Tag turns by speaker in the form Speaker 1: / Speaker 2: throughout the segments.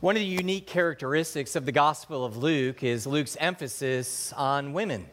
Speaker 1: One of the unique characteristics of the Gospel of Luke is Luke's emphasis on women.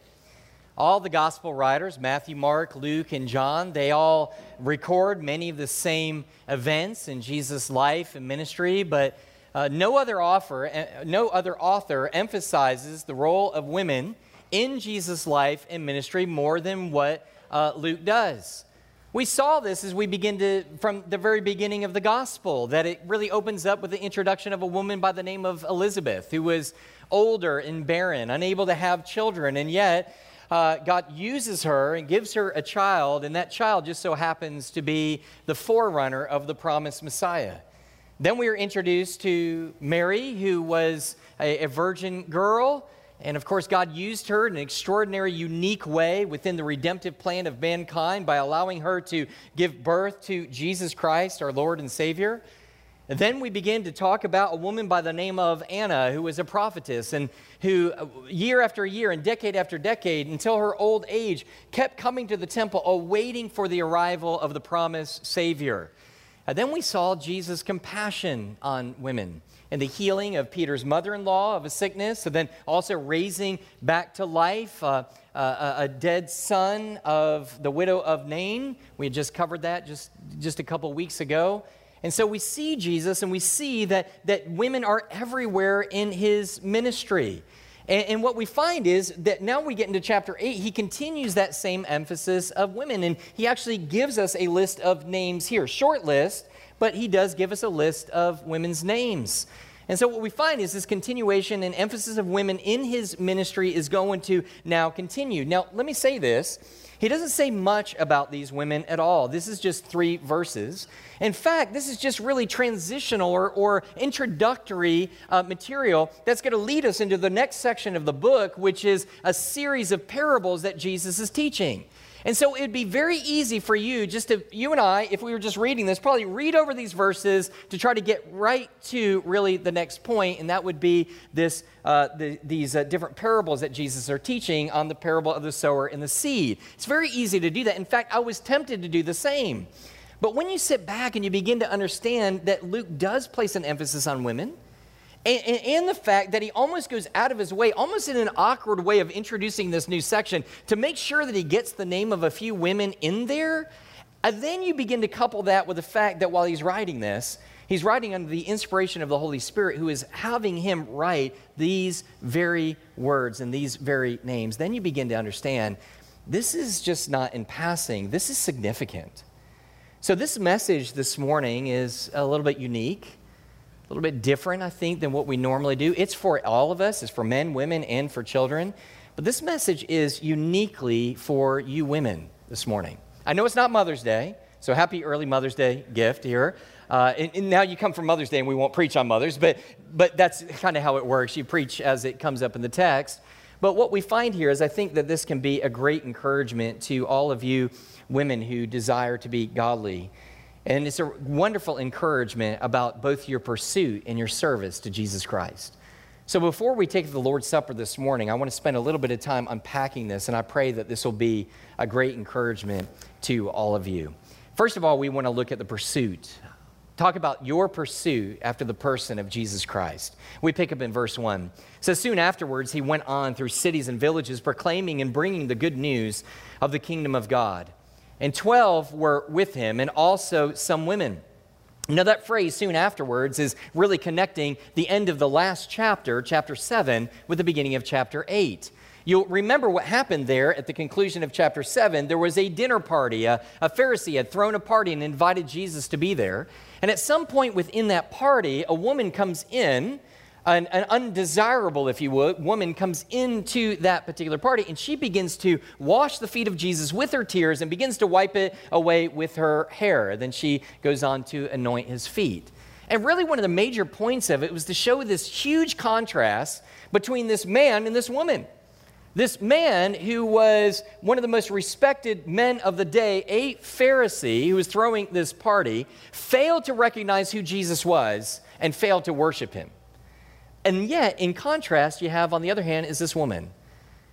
Speaker 1: All the Gospel writers, Matthew, Mark, Luke, and John, they all record many of the same events in Jesus' life and ministry, but uh, no, other author, uh, no other author emphasizes the role of women in Jesus' life and ministry more than what uh, Luke does. We saw this as we begin to, from the very beginning of the gospel, that it really opens up with the introduction of a woman by the name of Elizabeth, who was older and barren, unable to have children, and yet uh, God uses her and gives her a child, and that child just so happens to be the forerunner of the promised Messiah. Then we are introduced to Mary, who was a, a virgin girl and of course, God used her in an extraordinary, unique way within the redemptive plan of mankind by allowing her to give birth to Jesus Christ, our Lord and Savior. And then we begin to talk about a woman by the name of Anna, who was a prophetess and who, uh, year after year and decade after decade, until her old age, kept coming to the temple, awaiting for the arrival of the promised Savior. And then we saw Jesus' compassion on women and the healing of Peter's mother in law of a sickness, and then also raising back to life uh, uh, a dead son of the widow of Nain. We had just covered that just, just a couple weeks ago. And so we see Jesus and we see that, that women are everywhere in his ministry. And, and, what we find is that now we get into chapter 8, he continues that same emphasis of women. And he actually gives us a list of names here. Short list, but he does give us a list of women's names. And so, what we find is this continuation and emphasis of women in his ministry is going to now continue. Now, let me say this. He doesn't say much about these women at all. This is just three verses. In fact, this is just really transitional or, or introductory uh, material that's going to lead us into the next section of the book, which is a series of parables that Jesus is teaching. And so it'd be very easy for you, just to, you and I, if we were just reading this, probably read over these verses to try to get right to really the next point, and that would be this, uh, the, these uh, different parables that Jesus are teaching on the parable of the sower and the seed. It's very easy to do that. In fact, I was tempted to do the same. But when you sit back and you begin to understand that Luke does place an emphasis on women, and, and, and, the fact that he almost goes out of his way, almost in an awkward way of introducing this new section, to make sure that he gets the name of a few women in there. And then you begin to couple that with the fact that while he's writing this, he's writing under the inspiration of the Holy Spirit, who is having him write these very words and these very names. Then you begin to understand this is just not in passing, this is significant. So, this message this morning is a little bit unique a little bit different, I think, than what we normally do. It's for all of us, it's for men, women, and for children. But this message is uniquely for you women this morning. I know it's not Mother's Day, so happy early Mother's Day gift here. Uh, and, and, now you come from Mother's Day and we won't preach on mothers, but, but that's kind of how it works. You preach as it comes up in the text. But what we find here is I think that this can be a great encouragement to all of you women who desire to be godly and it's a wonderful encouragement about both your pursuit and your service to Jesus Christ. So before we take the Lord's Supper this morning, I want to spend a little bit of time unpacking this, and I pray that this will be a great encouragement to all of you. First of all, we want to look at the pursuit. Talk about your pursuit after the person of Jesus Christ. We pick up in verse 1. So Soon afterwards, he went on through cities and villages, proclaiming and bringing the good news of the kingdom of God and 12 were with him, and also some women. Now, that phrase soon afterwards is really connecting the end of the last chapter, chapter 7, with the beginning of chapter 8. You'll remember what happened there at the conclusion of chapter 7. There was a dinner party. A, a, Pharisee had thrown a party and invited Jesus to be there. And at some point within that party, a woman comes in an, an, undesirable, if you would, woman comes into that particular party and she begins to wash the feet of Jesus with her tears and begins to wipe it away with her hair. Then she goes on to anoint his feet. And really, one of the major points of it was to show this huge contrast between this man and this woman. This man, who was one of the most respected men of the day, a Pharisee who was throwing this party, failed to recognize who Jesus was and failed to worship him. And yet, in contrast, you have, on the other hand, is this woman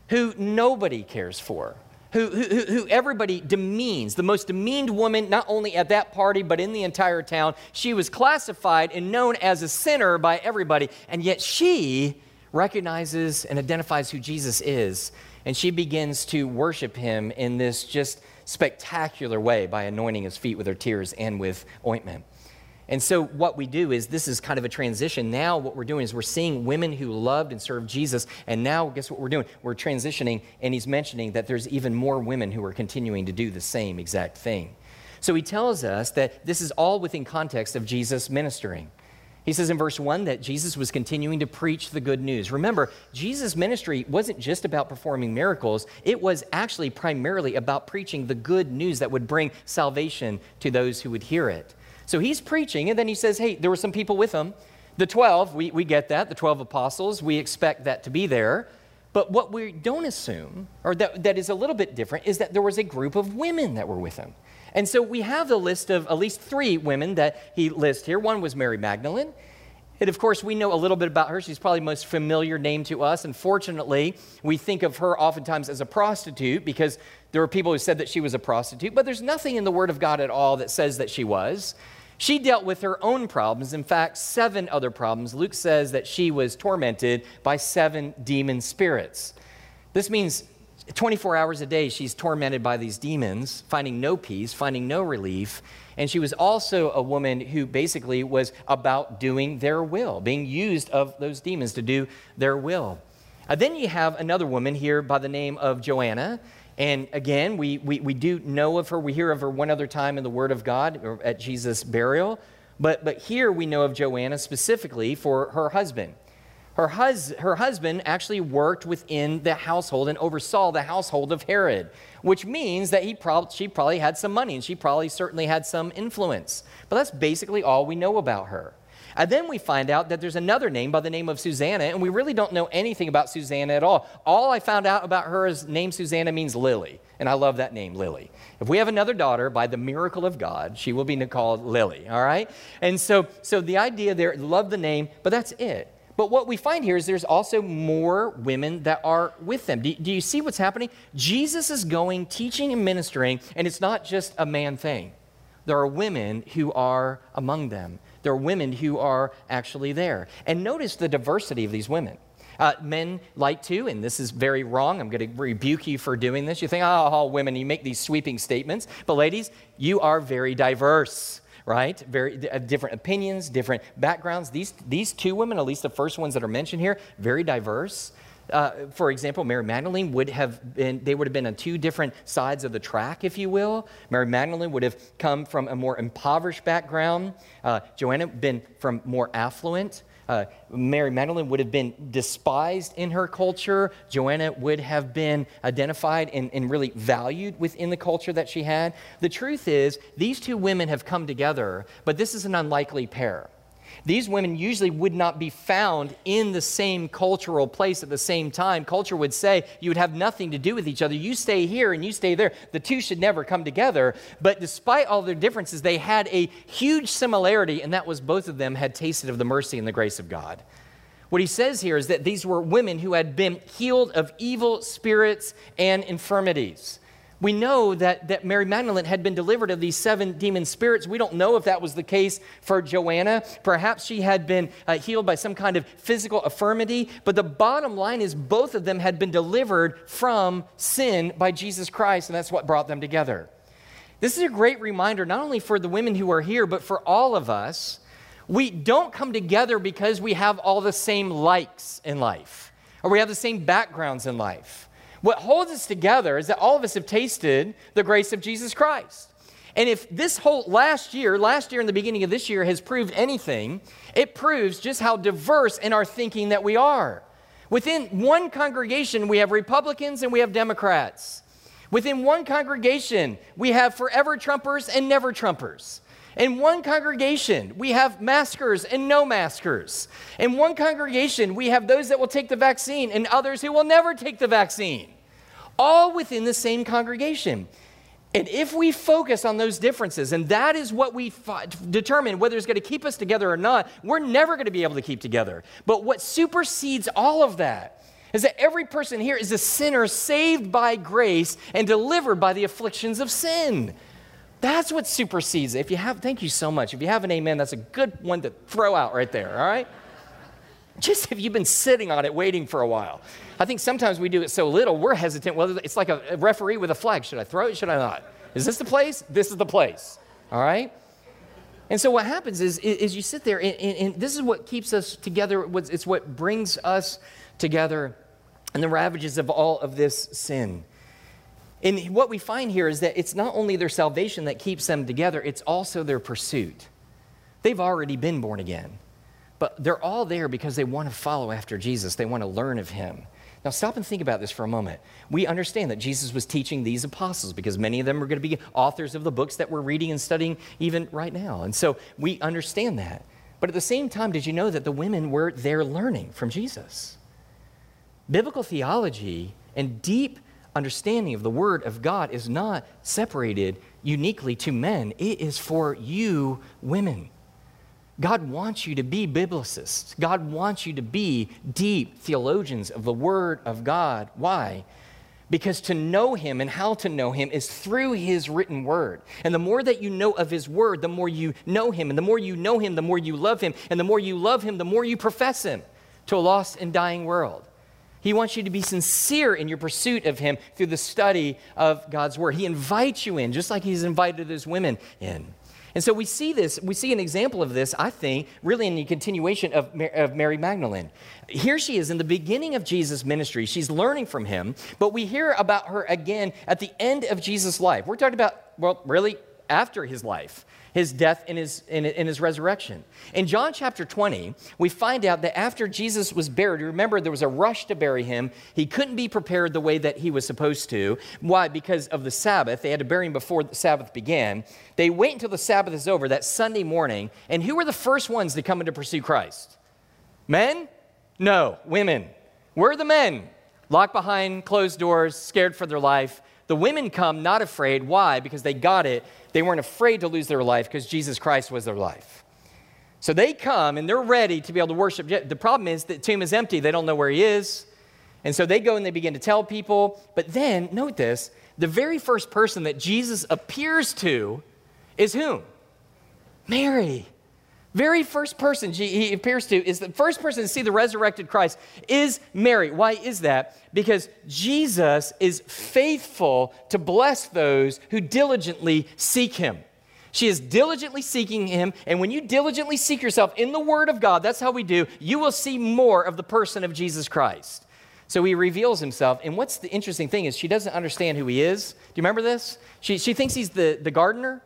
Speaker 1: who nobody cares for, who, who, who everybody demeans, the most demeaned woman, not only at that party, but in the entire town. She was classified and known as a sinner by everybody, and yet she recognizes and identifies who Jesus is, and she begins to worship him in this just spectacular way by anointing his feet with her tears and with ointment. And so, what we do is this is kind of a transition. Now, what we're doing is we're seeing women who loved and served Jesus. And now, guess what we're doing? We're transitioning, and he's mentioning that there's even more women who are continuing to do the same exact thing. So, he tells us that this is all within context of Jesus ministering. He says in verse 1 that Jesus was continuing to preach the good news. Remember, Jesus' ministry wasn't just about performing miracles, it was actually primarily about preaching the good news that would bring salvation to those who would hear it. So he's preaching, and then he says, Hey, there were some people with him. The 12, we, we get that, the 12 apostles, we expect that to be there. But what we don't assume, or that, that is a little bit different, is that there was a group of women that were with him. And so we have the list of at least three women that he lists here. One was Mary Magdalene. And of course, we know a little bit about her. She's probably the most familiar name to us. Unfortunately, we think of her oftentimes as a prostitute because there were people who said that she was a prostitute, but there's nothing in the Word of God at all that says that she was. She dealt with her own problems, in fact, seven other problems. Luke says that she was tormented by seven demon spirits. This means 24 hours a day she's tormented by these demons, finding no peace, finding no relief. And she was also a woman who basically was about doing their will, being used of those demons to do their will. Uh, then you have another woman here by the name of Joanna. And again, we, we, we do know of her. We hear of her one other time in the Word of God at Jesus' burial. But, but here we know of Joanna specifically for her husband. Her, hus- her husband actually worked within the household and oversaw the household of Herod, which means that he prob- she probably had some money and she probably certainly had some influence. But that's basically all we know about her. And then we find out that there's another name by the name of Susanna, and we really don't know anything about Susanna at all. All I found out about her is name Susanna means Lily, and I love that name, Lily. If we have another daughter, by the miracle of God, she will be called Lily, all right? And so, so the idea there, love the name, but that's it. But what we find here is there's also more women that are with them. Do, do you see what's happening? Jesus is going, teaching, and ministering, and it's not just a man thing. There are women who are among them. There are women who are actually there. And notice the diversity of these women. Uh, men like to, and this is very wrong. I'm going to rebuke you for doing this. You think, oh, women, you make these sweeping statements. But ladies, you are very diverse, right? Very uh, different opinions, different backgrounds. These, these two women, at least the first ones that are mentioned here, very diverse. Uh, for example, Mary Magdalene would have been, they would have been on two different sides of the track, if you will. Mary Magdalene would have come from a more impoverished background. Uh, Joanna been from more affluent. Uh, Mary Magdalene would have been despised in her culture. Joanna would have been identified and, and really valued within the culture that she had. The truth is, these two women have come together, but this is an unlikely pair. These women usually would not be found in the same cultural place at the same time. Culture would say you would have nothing to do with each other. You stay here and you stay there. The two should never come together. But despite all their differences, they had a huge similarity, and that was both of them had tasted of the mercy and the grace of God. What he says here is that these were women who had been healed of evil spirits and infirmities we know that, that Mary Magdalene had been delivered of these seven demon spirits. We don't know if that was the case for Joanna. Perhaps she had been uh, healed by some kind of physical affirmity. But the bottom line is both of them had been delivered from sin by Jesus Christ, and that's what brought them together. This is a great reminder, not only for the women who are here, but for all of us. We don't come together because we have all the same likes in life or we have the same backgrounds in life. What holds us together is that all of us have tasted the grace of Jesus Christ. And if this whole last year, last year and the beginning of this year has proved anything, it proves just how diverse in our thinking that we are. Within one congregation, we have Republicans and we have Democrats. Within one congregation, we have forever Trumpers and never Trumpers. In one congregation, we have maskers and no maskers. In one congregation, we have those that will take the vaccine and others who will never take the vaccine, all within the same congregation. And if we focus on those differences, and that is what we determine whether it's going to keep us together or not, we're never going to be able to keep together. But what supersedes all of that is that every person here is a sinner saved by grace and delivered by the afflictions of sin. That's what supersedes it. If you have, thank you so much. If you have an amen, that's a good one to throw out right there, all right? Just if you've been sitting on it waiting for a while. I think sometimes we do it so little, we're hesitant. Well, it's like a referee with a flag. Should I throw it? Should I not? Is this the place? This is the place, all right? And so what happens is, is you sit there, and, and, and this is what keeps us together. It's what brings us together and the ravages of all of this sin. And what we find here is that it's not only their salvation that keeps them together, it's also their pursuit. They've already been born again, but they're all there because they want to follow after Jesus, they want to learn of him. Now, stop and think about this for a moment. We understand that Jesus was teaching these apostles because many of them are going to be authors of the books that we're reading and studying even right now. And so we understand that. But at the same time, did you know that the women were there learning from Jesus? Biblical theology and deep understanding of the Word of God is not separated uniquely to men, it is for you, women. God wants you to be biblicists. God wants you to be deep theologians of the Word of God. Why? Because to know Him and how to know Him is through His written Word. And the more that you know of His Word, the more you know Him. And the more you know Him, the more you love Him. And the more you love Him, the more you profess Him to a lost and dying world. He wants you to be sincere in your pursuit of Him through the study of God's Word. He invites you in, just like He's invited those women in. And so we see this, we see an example of this, I think, really in the continuation of, of Mary Magdalene. Here she is in the beginning of Jesus' ministry. She's learning from him, but we hear about her again at the end of Jesus' life. We're talking about, well, really after his life his death and his, and, his resurrection. In John chapter 20, we find out that after Jesus was buried, remember there was a rush to bury him. He couldn't be prepared the way that he was supposed to. Why? Because of the Sabbath. They had to bury him before the Sabbath began. They wait until the Sabbath is over, that Sunday morning, and who were the first ones to come in to pursue Christ? Men? No, women. Where are the men? Locked behind closed doors, scared for their life. The women come not afraid. Why? Because they got it they weren't afraid to lose their life because Jesus Christ was their life. So they come and they're ready to be able to worship. The problem is the tomb is empty. They don't know where he is. And so they go and they begin to tell people. But then, note this the very first person that Jesus appears to is whom? Mary very first person he appears to is the first person to see the resurrected Christ is Mary. Why is that? Because Jesus is faithful to bless those who diligently seek him. She is diligently seeking him, and when you diligently seek yourself in the Word of God, that's how we do, you will see more of the person of Jesus Christ. So he reveals himself, and what's the interesting thing is she doesn't understand who he is. Do you remember this? She, she thinks he's the, the gardener.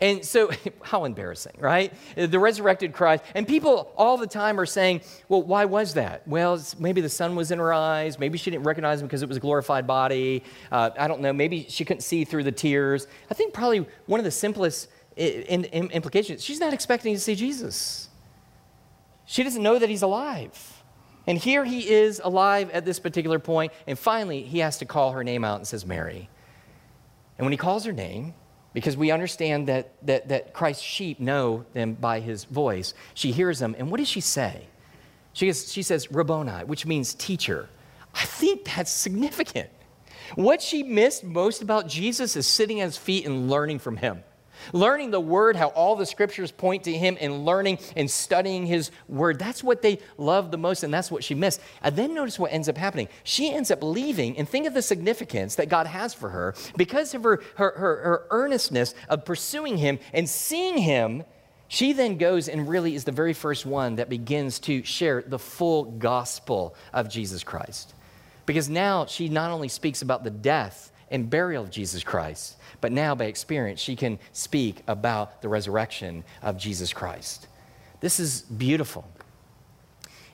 Speaker 1: And so, how embarrassing, right? The resurrected Christ. And people all the time are saying, well, why was that? Well, maybe the sun was in her eyes. Maybe she didn't recognize him because it was a glorified body. Uh, I don't know. Maybe she couldn't see through the tears. I think probably one of the simplest in, in implications she's not expecting to see Jesus. She doesn't know that he's alive. And here he is alive at this particular point. And finally, he has to call her name out and says, Mary. And when he calls her name, because we understand that, that, that Christ's sheep know them by his voice. She hears them, and what does she say? She, she says, Rabboni, which means teacher. I think that's significant. What she missed most about Jesus is sitting at his feet and learning from him learning the word, how all the scriptures point to him, and learning and studying his word. That's what they love the most, and that's what she missed. And then notice what ends up happening. She ends up leaving, and think of the significance that God has for her because of her, her, her, her earnestness of pursuing him and seeing him. She then goes and really is the very first one that begins to share the full gospel of Jesus Christ. Because now she not only speaks about the death and burial of Jesus Christ, but now, by experience, she can speak about the resurrection of Jesus Christ. This is beautiful.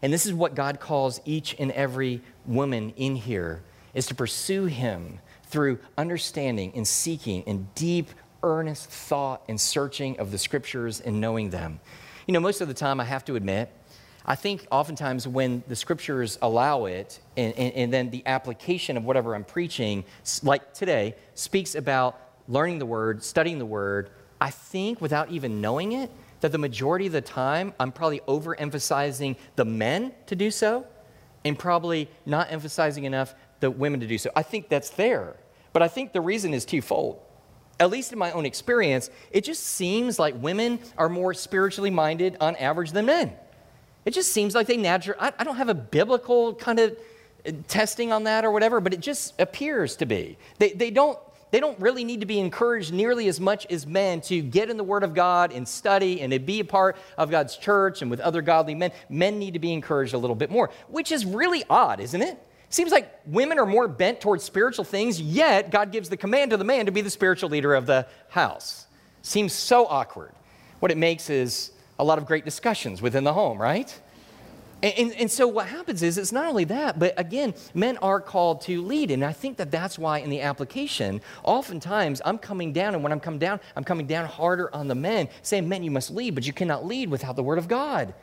Speaker 1: And this is what God calls each and every woman in here is to pursue him through understanding and seeking and deep earnest thought and searching of the scriptures and knowing them. You know, most of the time I have to admit I think oftentimes when the scriptures allow it, and, and, and, then the application of whatever I'm preaching, like today, speaks about learning the word, studying the word, I think without even knowing it, that the majority of the time I'm probably overemphasizing the men to do so and probably not emphasizing enough the women to do so. I think that's there. But I think the reason is twofold. At least in my own experience, it just seems like women are more spiritually minded on average than men. It just seems like they naturally, I, I don't have a biblical kind of uh, testing on that or whatever, but it just appears to be. They, they don't they don't really need to be encouraged nearly as much as men to get in the Word of God and study and to be a part of God's church and with other godly men. Men need to be encouraged a little bit more, which is really odd, isn't it? Seems like women are more bent towards spiritual things, yet God gives the command to the man to be the spiritual leader of the house. Seems so awkward. What it makes is a lot of great discussions within the home, right? And, and, and, so what happens is it's not only that, but again, men are called to lead. And I think that that's why in the application, oftentimes I'm coming down, and when I'm coming down, I'm coming down harder on the men, saying, Men, you must lead, but you cannot lead without the Word of God.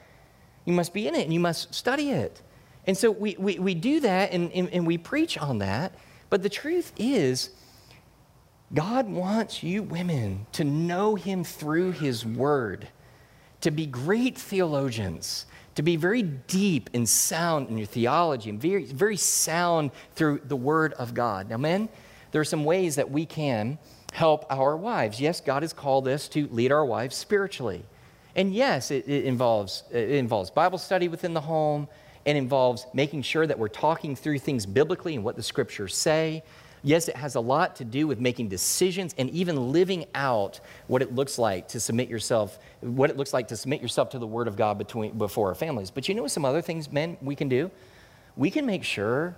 Speaker 1: You must be in it and you must study it. And so we, we, we do that and, and, and we preach on that. But the truth is, God wants you women to know Him through His Word, to be great theologians, to be very deep and sound in your theology, and very, very sound through the Word of God. Now, men, there are some ways that we can help our wives. Yes, God has called us to lead our wives spiritually. And yes, it, it involves, it involves Bible study within the home and involves making sure that we're talking through things biblically and what the scriptures say. Yes, it has a lot to do with making decisions and even living out what it looks like to submit yourself, what it looks like to submit yourself to the Word of God between, before our families. But you know some other things, men, we can do? We can make sure,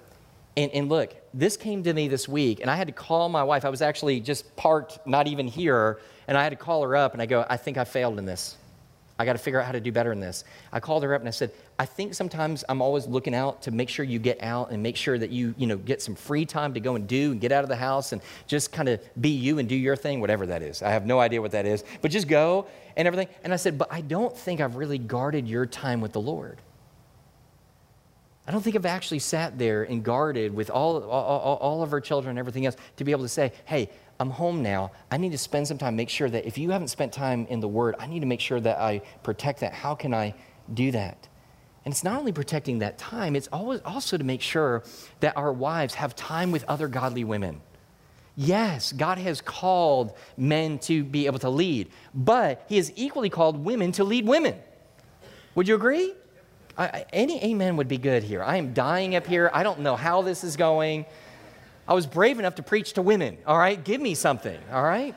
Speaker 1: and, and look, this came to me this week, and I had to call my wife. I was actually just parked, not even here, and I had to call her up, and I go, I think I failed in this. I got to figure out how to do better in this. I called her up and I said, I think sometimes I'm always looking out to make sure you get out and make sure that you, you know, get some free time to go and do and get out of the house and just kind of be you and do your thing, whatever that is. I have no idea what that is, but just go and everything. And I said, but I don't think I've really guarded your time with the Lord. I don't think I've actually sat there and guarded with all, all, all of our children and everything else to be able to say, hey, I'm home now. I need to spend some time, make sure that if you haven't spent time in the Word, I need to make sure that I protect that. How can I do that? And it's not only protecting that time, it's always also to make sure that our wives have time with other godly women. Yes, God has called men to be able to lead, but He has equally called women to lead women. Would you agree? I, any amen would be good here. I am dying up here. I don't know how this is going. I was brave enough to preach to women, all right? Give me something, all right?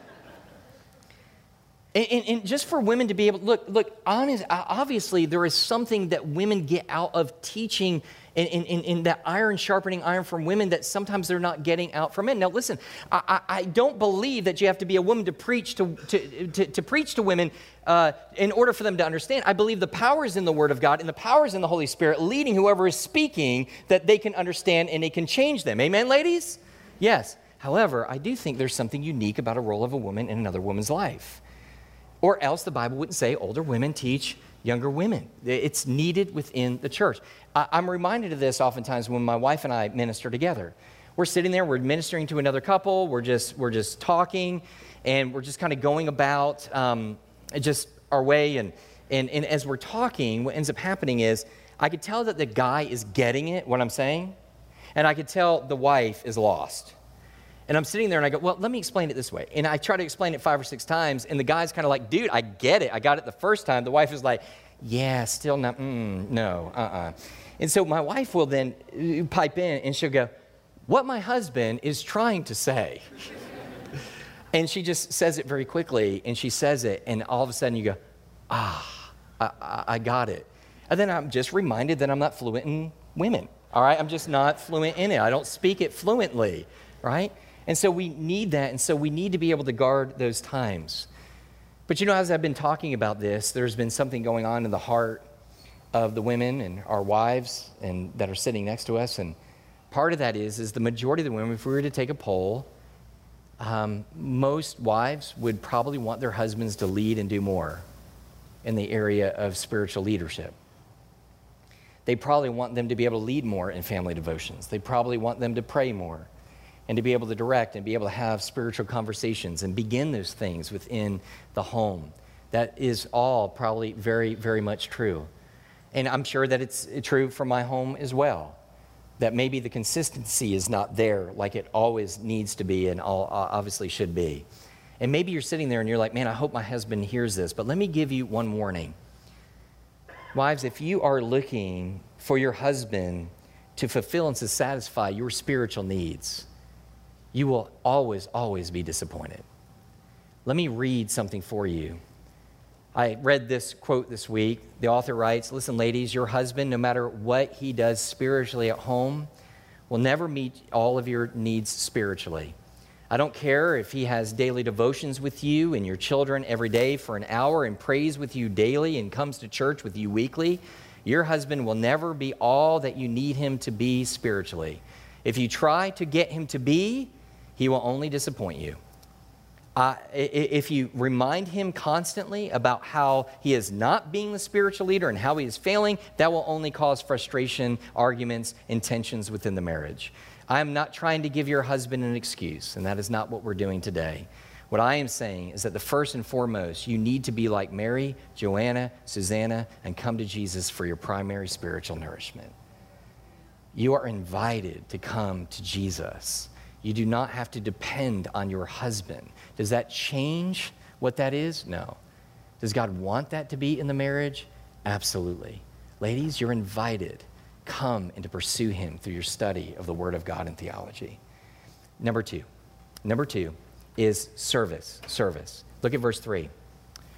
Speaker 1: And, and, and, just for women to be able look, look, honest, obviously, there is something that women get out of teaching in, in, in, that iron sharpening iron from women that sometimes they're not getting out from men. Now, listen, I, I don't believe that you have to be a woman to preach to, to, to, to preach to women uh, in order for them to understand. I believe the power is in the Word of God and the power is in the Holy Spirit leading whoever is speaking that they can understand and it can change them. Amen, ladies? Yes. However, I do think there's something unique about a role of a woman in another woman's life. Or else the Bible wouldn't say older women teach younger women. It's needed within the church. I'm reminded of this oftentimes when my wife and I minister together. We're sitting there, we're ministering to another couple, we're just, we're just talking, and we're just kind of going about um, just our way. And, and, and as we're talking, what ends up happening is I could tell that the guy is getting it, what I'm saying, and I could tell the wife is lost. And I'm sitting there and I go, well, let me explain it this way. And I try to explain it five or six times, and the guy's kind of like, dude, I get it. I got it the first time. The wife is like, yeah, still not, mm, no, uh uh-uh. uh And so my wife will then uh, pipe in and she'll go, what my husband is trying to say. and she just says it very quickly, and she says it, and all of a sudden you go, ah, I, I got it. And then I'm just reminded that I'm not fluent in women. All right, I'm just not fluent in it. I don't speak it fluently, right? And so we need that, and so we need to be able to guard those times. But you know, as I've been talking about this, there's been something going on in the heart of the women and our wives and that are sitting next to us. And part of that is, is the majority of the women, if we were to take a poll, um, most wives would probably want their husbands to lead and do more in the area of spiritual leadership. They probably want them to be able to lead more in family devotions. They probably want them to pray more and to be able to direct and be able to have spiritual conversations and begin those things within the home. That is all probably very, very much true. And I'm sure that it's true for my home as well. That maybe the consistency is not there like it always needs to be and all, uh, obviously should be. And maybe you're sitting there and you're like, man, I hope my husband hears this. But let me give you one warning. Wives, if you are looking for your husband to fulfill and to satisfy your spiritual needs, you will always, always be disappointed. Let me read something for you. I read this quote this week. The author writes Listen, ladies, your husband, no matter what he does spiritually at home, will never meet all of your needs spiritually. I don't care if he has daily devotions with you and your children every day for an hour and prays with you daily and comes to church with you weekly. Your husband will never be all that you need him to be spiritually. If you try to get him to be, he will only disappoint you. Uh, if you remind him constantly about how he is not being the spiritual leader and how he is failing, that will only cause frustration, arguments, and tensions within the marriage. I am not trying to give your husband an excuse, and that is not what we're doing today. What I am saying is that the first and foremost, you need to be like Mary, Joanna, Susanna, and come to Jesus for your primary spiritual nourishment. You are invited to come to Jesus. You do not have to depend on your husband. Does that change what that is? No. Does God want that to be in the marriage? Absolutely. Ladies, you're invited come and to pursue Him through your study of the Word of God and theology. Number two, number two is service. Service. Look at verse three.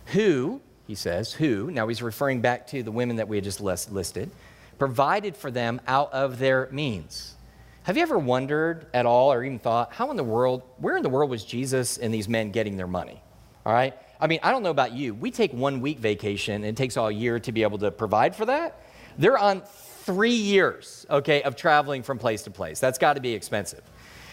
Speaker 1: Who, he says, who, now he's referring back to the women that we had just listed, provided for them out of their means. Have you ever wondered at all or even thought, how in the world, where in the world was Jesus and these men getting their money? All right? I mean, I don't know about you. We take one week vacation and it takes all year to be able to provide for that. They're on three years, okay, of traveling from place to place. That's got to be expensive.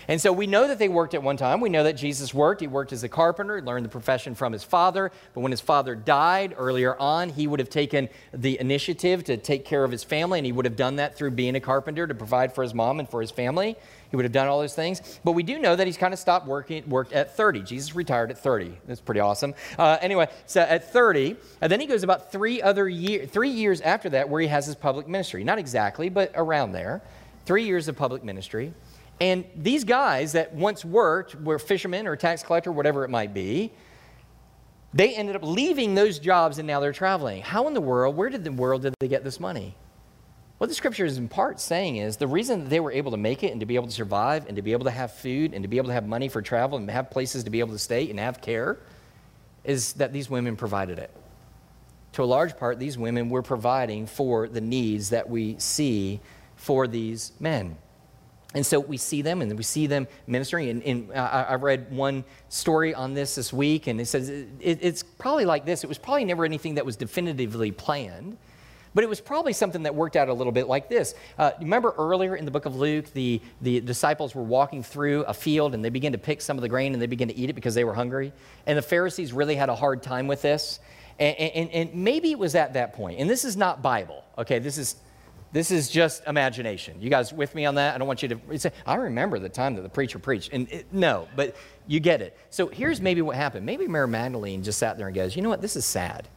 Speaker 1: And so we know that they worked at one time. We know that Jesus worked. He worked as a carpenter, learned the profession from his father. But when his father died earlier on, he would have taken the initiative to take care of his family, and he would have done that through being a carpenter to provide for his mom and for his family. He would have done all those things. But we do know that he's kind of stopped working, worked at 30. Jesus retired at 30. That's pretty awesome. Uh, anyway, so at 30, and then he goes about three other year, three years after that where he has his public ministry. Not exactly, but around there. Three years of public ministry. And these guys that once worked, were fishermen or tax collector, whatever it might be, they ended up leaving those jobs and now they're traveling. How in the world, where did the world did they get this money? What the scripture is in part saying is the reason that they were able to make it and to be able to survive and to be able to have food and to be able to have money for travel and have places to be able to stay and have care is that these women provided it. To a large part, these women were providing for the needs that we see for these men. And so we see them and we see them ministering. And, and I, I, read one story on this this week, and it says it, it's probably like this. It was probably never anything that was definitively planned. But it was probably something that worked out a little bit like this. Uh, remember earlier in the book of Luke, the, the disciples were walking through a field and they began to pick some of the grain and they began to eat it because they were hungry. And the Pharisees really had a hard time with this. And, and, and maybe it was at that point, and this is not Bible, okay? This is, this is just imagination. You guys with me on that? I don't want you to say, I remember the time that the preacher preached. And it, no, but you get it. So here's maybe what happened. Maybe Mary Magdalene just sat there and goes, you know what? This is sad.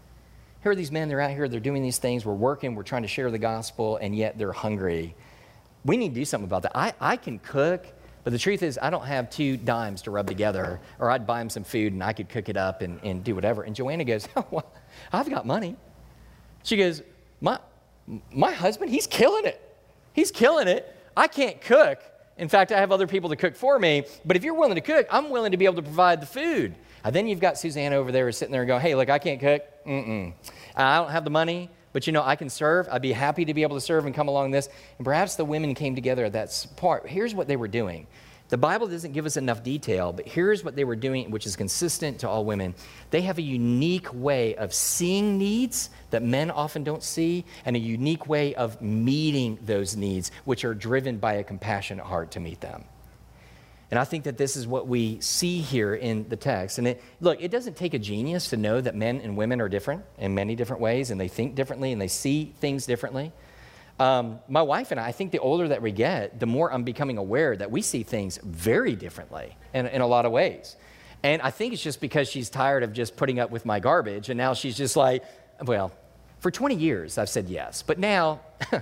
Speaker 1: Here are these men, they're out here, they're doing these things, we're working, we're trying to share the gospel, and yet they're hungry. We need to do something about that. I, I can cook, but the truth is, I don't have two dimes to rub together, or I'd buy them some food and I could cook it up and, and do whatever. And Joanna goes, oh, well, I've got money. She goes, my, my husband, he's killing it. He's killing it. I can't cook. In fact, I have other people to cook for me. But if you're willing to cook, I'm willing to be able to provide the food. And then you've got Suzanne over there sitting there and going, hey, look, I can't cook. Mm-mm. I don't have the money, but you know, I can serve. I'd be happy to be able to serve and come along this. And perhaps the women came together at that part. Here's what they were doing. The Bible doesn't give us enough detail, but here's what they were doing, which is consistent to all women. They have a unique way of seeing needs that men often don't see, and a unique way of meeting those needs, which are driven by a compassionate heart to meet them. And I think that this is what we see here in the text. And it, look, it doesn't take a genius to know that men and women are different in many different ways, and they think differently, and they see things differently. Um, my wife and I, I think the older that we get, the more I'm becoming aware that we see things very differently in, in a lot of ways. And I think it's just because she's tired of just putting up with my garbage, and now she's just like, well, For 20 years, I've said yes. But now,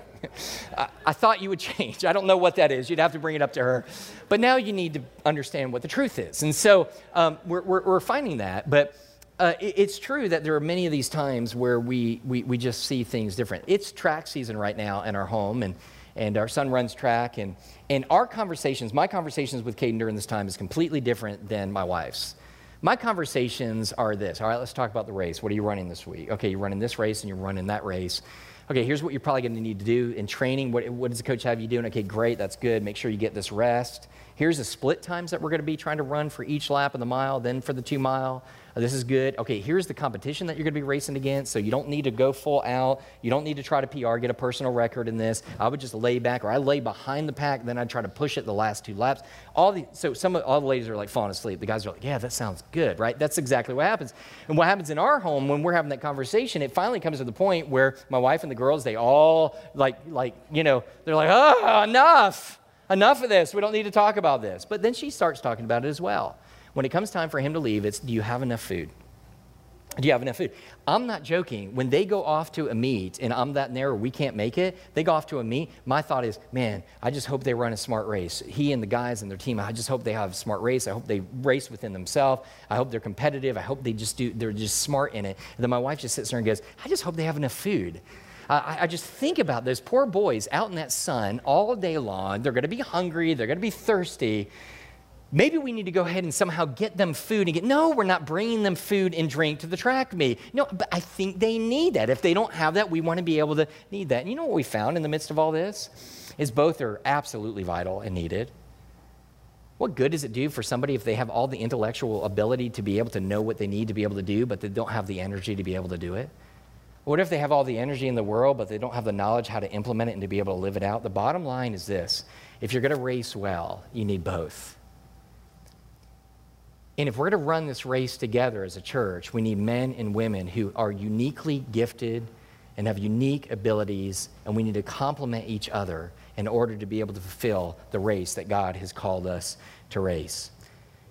Speaker 1: I, I, thought you would change. I don't know what that is. You'd have to bring it up to her. But now you need to understand what the truth is. And so um, we're, we're, we're, finding that. But uh, it, it's true that there are many of these times where we, we, we just see things different. It's track season right now in our home. And, and our son runs track. And, and our conversations, my conversations with Caden during this time is completely different than my wife's. My conversations are this. All right, let's talk about the race. What are you running this week? Okay, you're running this race and you're running that race. Okay, here's what you're probably going to need to do in training. What, what does the coach have you doing? Okay, great, that's good. Make sure you get this rest. Here's the split times that we're going to be trying to run for each lap of the mile, then for the two mile. Oh, this is good. Okay, here's the competition that you're going to be racing against. So you don't need to go full out. You don't need to try to PR, get a personal record in this. I would just lay back, or I lay behind the pack, then I'd try to push it the last two laps. All the so some of all the ladies are like falling asleep. The guys are like, yeah, that sounds good, right? That's exactly what happens. And what happens in our home when we're having that conversation, it finally comes to the point where my wife and the girls, they all like like you know, they're like, oh, enough, enough of this. We don't need to talk about this. But then she starts talking about it as well. When it comes time for him to leave, it's do you have enough food? Do you have enough food? I'm not joking. When they go off to a meet and I'm that narrow, we can't make it, they go off to a meet. My thought is, man, I just hope they run a smart race. He and the guys and their team, I just hope they have a smart race. I hope they race within themselves. I hope they're competitive. I hope they just do, they're just smart in it. And then my wife just sits there and goes, I just hope they have enough food. I, I just think about those poor boys out in that sun all day long. They're going to be hungry, they're going to be thirsty. Maybe we need to go ahead and somehow get them food and get no we're not bringing them food and drink to the track meet. No but i think they need that. If they don't have that we want to be able to need that. And you know what we found in the midst of all this? Is both are absolutely vital and needed. What good does it do for somebody if they have all the intellectual ability to be able to know what they need to be able to do but they don't have the energy to be able to do it what if they have all the energy in the world but they don't have the knowledge how to implement it and to be able to live it out? The bottom line is this. If you're going to race well you need both. And if we're going to run this race together as a church, we need men and women who are uniquely gifted and have unique abilities, and we need to complement each other in order to be able to fulfill the race that God has called us to race.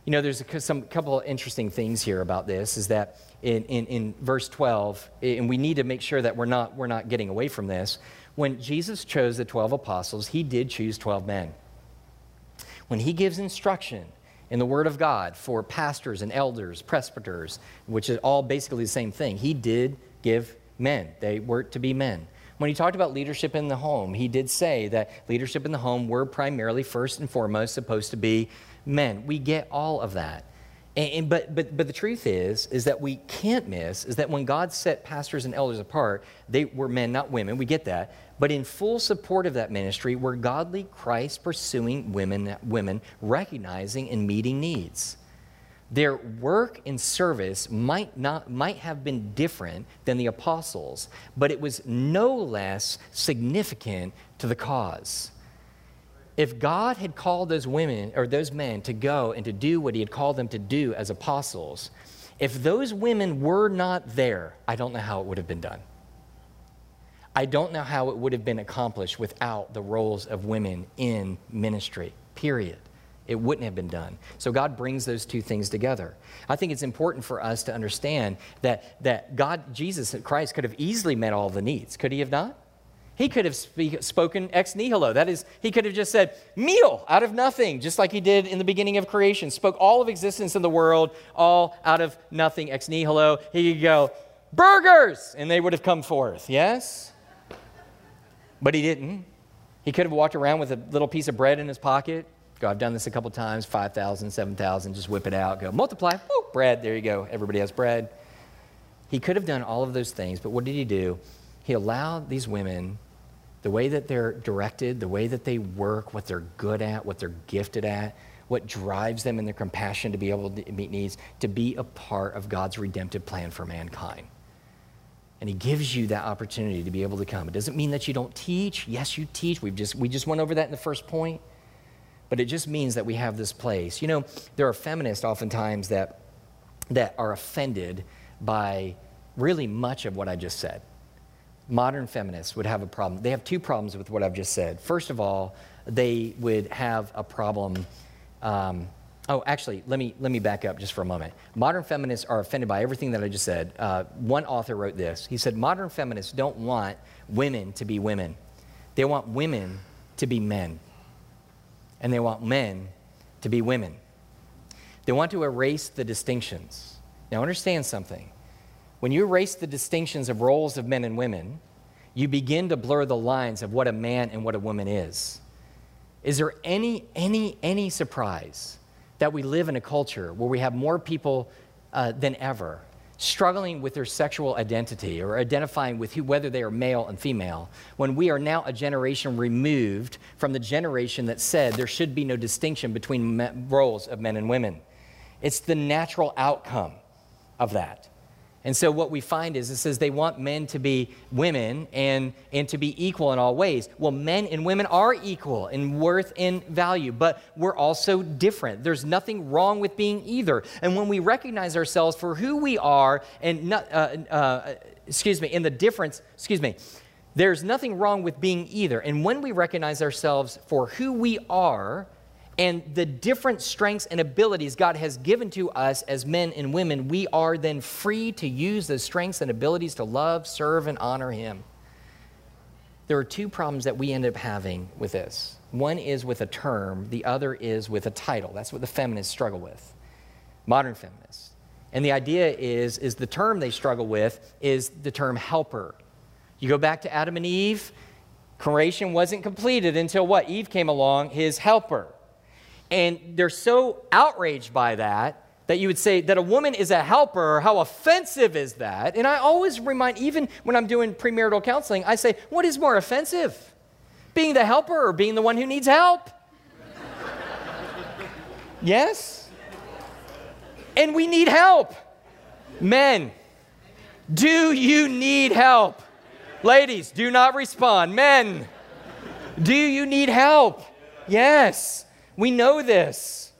Speaker 1: You know, there's a, some couple of interesting things here about this is that in, in, in verse 12, and we need to make sure that we're not, we're not getting away from this. When Jesus chose the 12 apostles, he did choose 12 men. When he gives instruction, in the Word of God for pastors and elders, presbyters, which is all basically the same thing. He did give men, they were to be men. When he talked about leadership in the home, he did say that leadership in the home were primarily, first and foremost, supposed to be men. We get all of that. And, and, but, but, but the truth is, is that we can't miss is that when God set pastors and elders apart, they were men, not women. We get that. But in full support of that ministry were godly Christ pursuing women, women recognizing and meeting needs. Their work and service might, not, might have been different than the apostles, but it was no less significant to the cause if God had called those women or those men to go and to do what he had called them to do as apostles, if those women were not there, I don't know how it would have been done. I don't know how it would have been accomplished without the roles of women in ministry, period. It wouldn't have been done. So God brings those two things together. I think it's important for us to understand that, that God, Jesus Christ, could have easily met all the needs. Could he have not? He could have speak, spoken ex nihilo. That is, he could have just said, meal out of nothing, just like he did in the beginning of creation. Spoke all of existence in the world, all out of nothing, ex nihilo. He could go, burgers, and they would have come forth, yes? But he didn't. He could have walked around with a little piece of bread in his pocket. Go, I've done this a couple times 5,000, 7,000, just whip it out, go multiply, woo, bread, there you go. Everybody has bread. He could have done all of those things, but what did he do? He allowed these women the way that they're directed, the way that they work, what they're good at, what they're gifted at, what drives them in their compassion to be able to meet needs, to be a part of God's redemptive plan for mankind. And he gives you that opportunity to be able to come. It doesn't mean that you don't teach. Yes, you teach. We've just, we just went over that in the first point. But it just means that we have this place. You know, there are feminists oftentimes that, that are offended by really much of what I just said modern feminists would have a problem. They have two problems with what I've just said. First of all, they would have a problem um, Oh, actually, let me, let me back up just for a moment. Modern feminists are offended by everything that I just said. Uh, one author wrote this. He said, Modern feminists don't want women to be women, they want women to be men. And they want men to be women. They want to erase the distinctions. Now, understand something. When you erase the distinctions of roles of men and women, you begin to blur the lines of what a man and what a woman is. Is there any, any, any surprise that we live in a culture where we have more people uh, than ever struggling with their sexual identity or identifying with who, whether they are male and female, when we are now a generation removed from the generation that said there should be no distinction between roles of men and women? It's the natural outcome of that. And so what we find is it says they want men to be women and, and to be equal in all ways. Well, men and women are equal in worth and value, but we're also different. There's nothing wrong with being either. And when we recognize ourselves for who we are and not, uh, uh, excuse me, in the difference, excuse me, there's nothing wrong with being either. And when we recognize ourselves for who we are, and the different strengths and abilities God has given to us as men and women, we are then free to use those strengths and abilities to love, serve, and honor Him. There are two problems that we end up having with this. One is with a term, the other is with a title. That's what the feminists struggle with, modern feminists. And the idea is, is the term they struggle with is the term helper. You go back to Adam and Eve, creation wasn't completed until what? Eve came along, his helper. And they're so outraged by that that you would say that a woman is a helper. How offensive is that? And I always remind, even when I'm doing premarital counseling, I say, what is more offensive? Being the helper or being the one who needs help? yes? And we need help. Men, do you need help? Ladies, do not respond. Men, do you need help? Yes. We know this.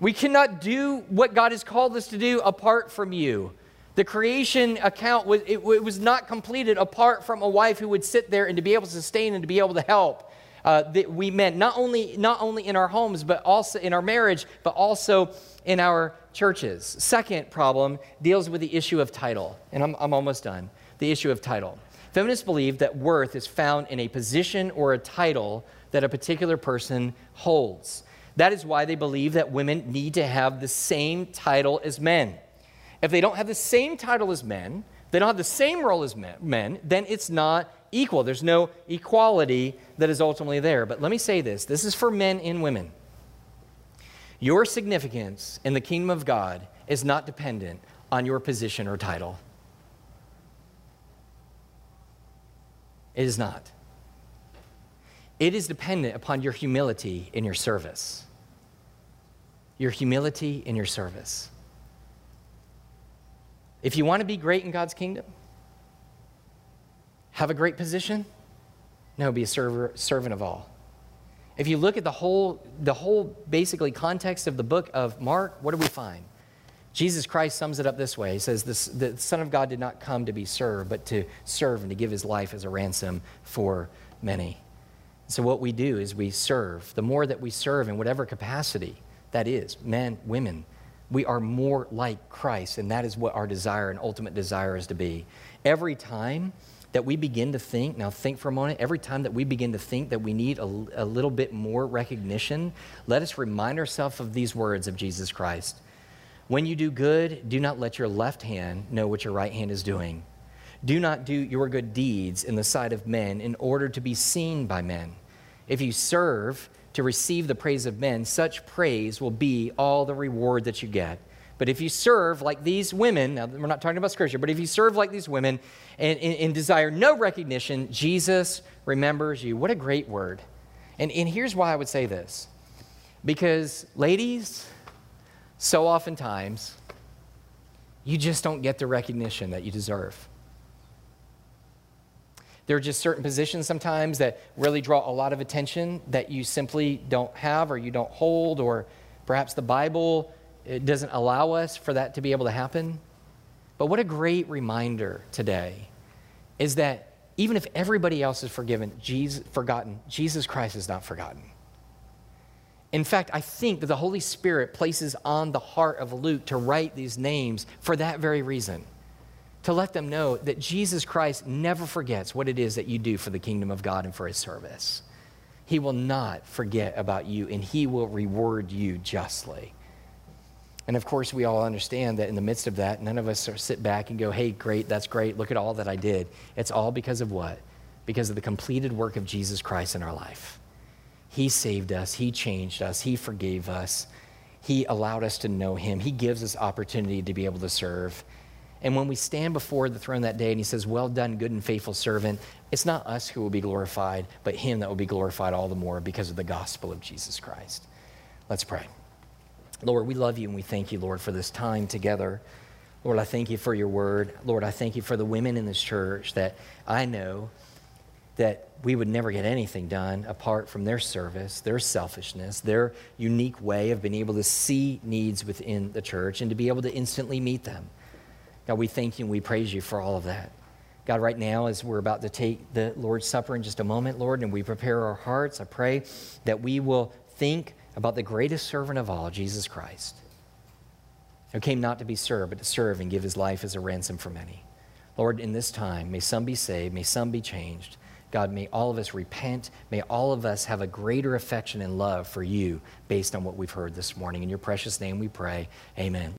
Speaker 1: We cannot do what God has called us to do apart from you. The creation account was, it, it was not completed apart from a wife who would sit there and to be able to sustain and to be able to help. Uh, that we meant not only not only in our homes but also in our marriage but also in our churches second problem deals with the issue of title and i'm, I'm almost done the issue of title feminists believe that worth is found in a position or a title that a particular person holds. That is why they believe that women need to have the same title as men. If they don't have the same title as men, they don't have the same role as men, then it's not equal. There's no equality that is ultimately there. But let me say this this is for men and women. Your significance in the kingdom of God is not dependent on your position or title. It is not. It is dependent upon your humility in your service. Your humility in your service. If you want to be great in God's kingdom, have a great position, no, be a server, servant of all. If you look at the whole, the whole basically context of the book of Mark, what do we find? Jesus Christ sums it up this way. He says, The Son of God did not come to be served, but to serve and to give his life as a ransom for many. So, what we do is we serve. The more that we serve in whatever capacity that is, men, women, we are more like Christ, and that is what our desire and ultimate desire is to be. Every time that we begin to think, now think for a moment, every time that we begin to think that we need a, a little bit more recognition, let us remind ourselves of these words of Jesus Christ. When you do good, do not let your left hand know what your right hand is doing. Do not do your good deeds in the sight of men in order to be seen by men. If you serve to receive the praise of men, such praise will be all the reward that you get. But if you serve like these women, now we're not talking about scripture, but if you serve like these women and, and, and desire no recognition, Jesus remembers you. What a great word. And, and here's why I would say this because, ladies, so oftentimes, you just don't get the recognition that you deserve. There are just certain positions sometimes that really draw a lot of attention that you simply don't have or you don't hold, or perhaps the Bible doesn't allow us for that to be able to happen. But what a great reminder today is that even if everybody else is forgiven, Jesus, forgotten, Jesus Christ is not forgotten. In fact, I think that the Holy Spirit places on the heart of Luke to write these names for that very reason to let them know that Jesus Christ never forgets what it is that you do for the kingdom of God and for his service. He will not forget about you, and he will reward you justly. And of course, we all understand that in the midst of that, none of us sit back and go, hey, great, that's great, look at all that I did. It's all because of what? Because of the completed work of Jesus Christ in our life. He saved us, He changed us, He forgave us, He allowed us to know Him, He gives us opportunity to be able to serve. And when we stand before the throne that day and he says, Well done, good and faithful servant, it's not us who will be glorified, but him that will be glorified all the more because of the gospel of Jesus Christ. Let's pray. Lord, we love you and we thank you, Lord, for this time together. Lord, I thank you for your word. Lord, I thank you for the women in this church that I know that we would never get anything done apart from their service, their selfishness, their unique way of being able to see needs within the church and to be able to instantly meet them. God, we thank you and we praise you for all of that. God, right now, as we're about to take the Lord's Supper in just a moment, Lord, and we prepare our hearts, I pray that we will think about the greatest servant of all, Jesus Christ, who came not to be served, but to serve and give his life as a ransom for many. Lord, in this time, may some be saved, may some be changed. God, may all of us repent. May all of us have a greater affection and love for you based on what we've heard this morning. In your precious name we pray. Amen.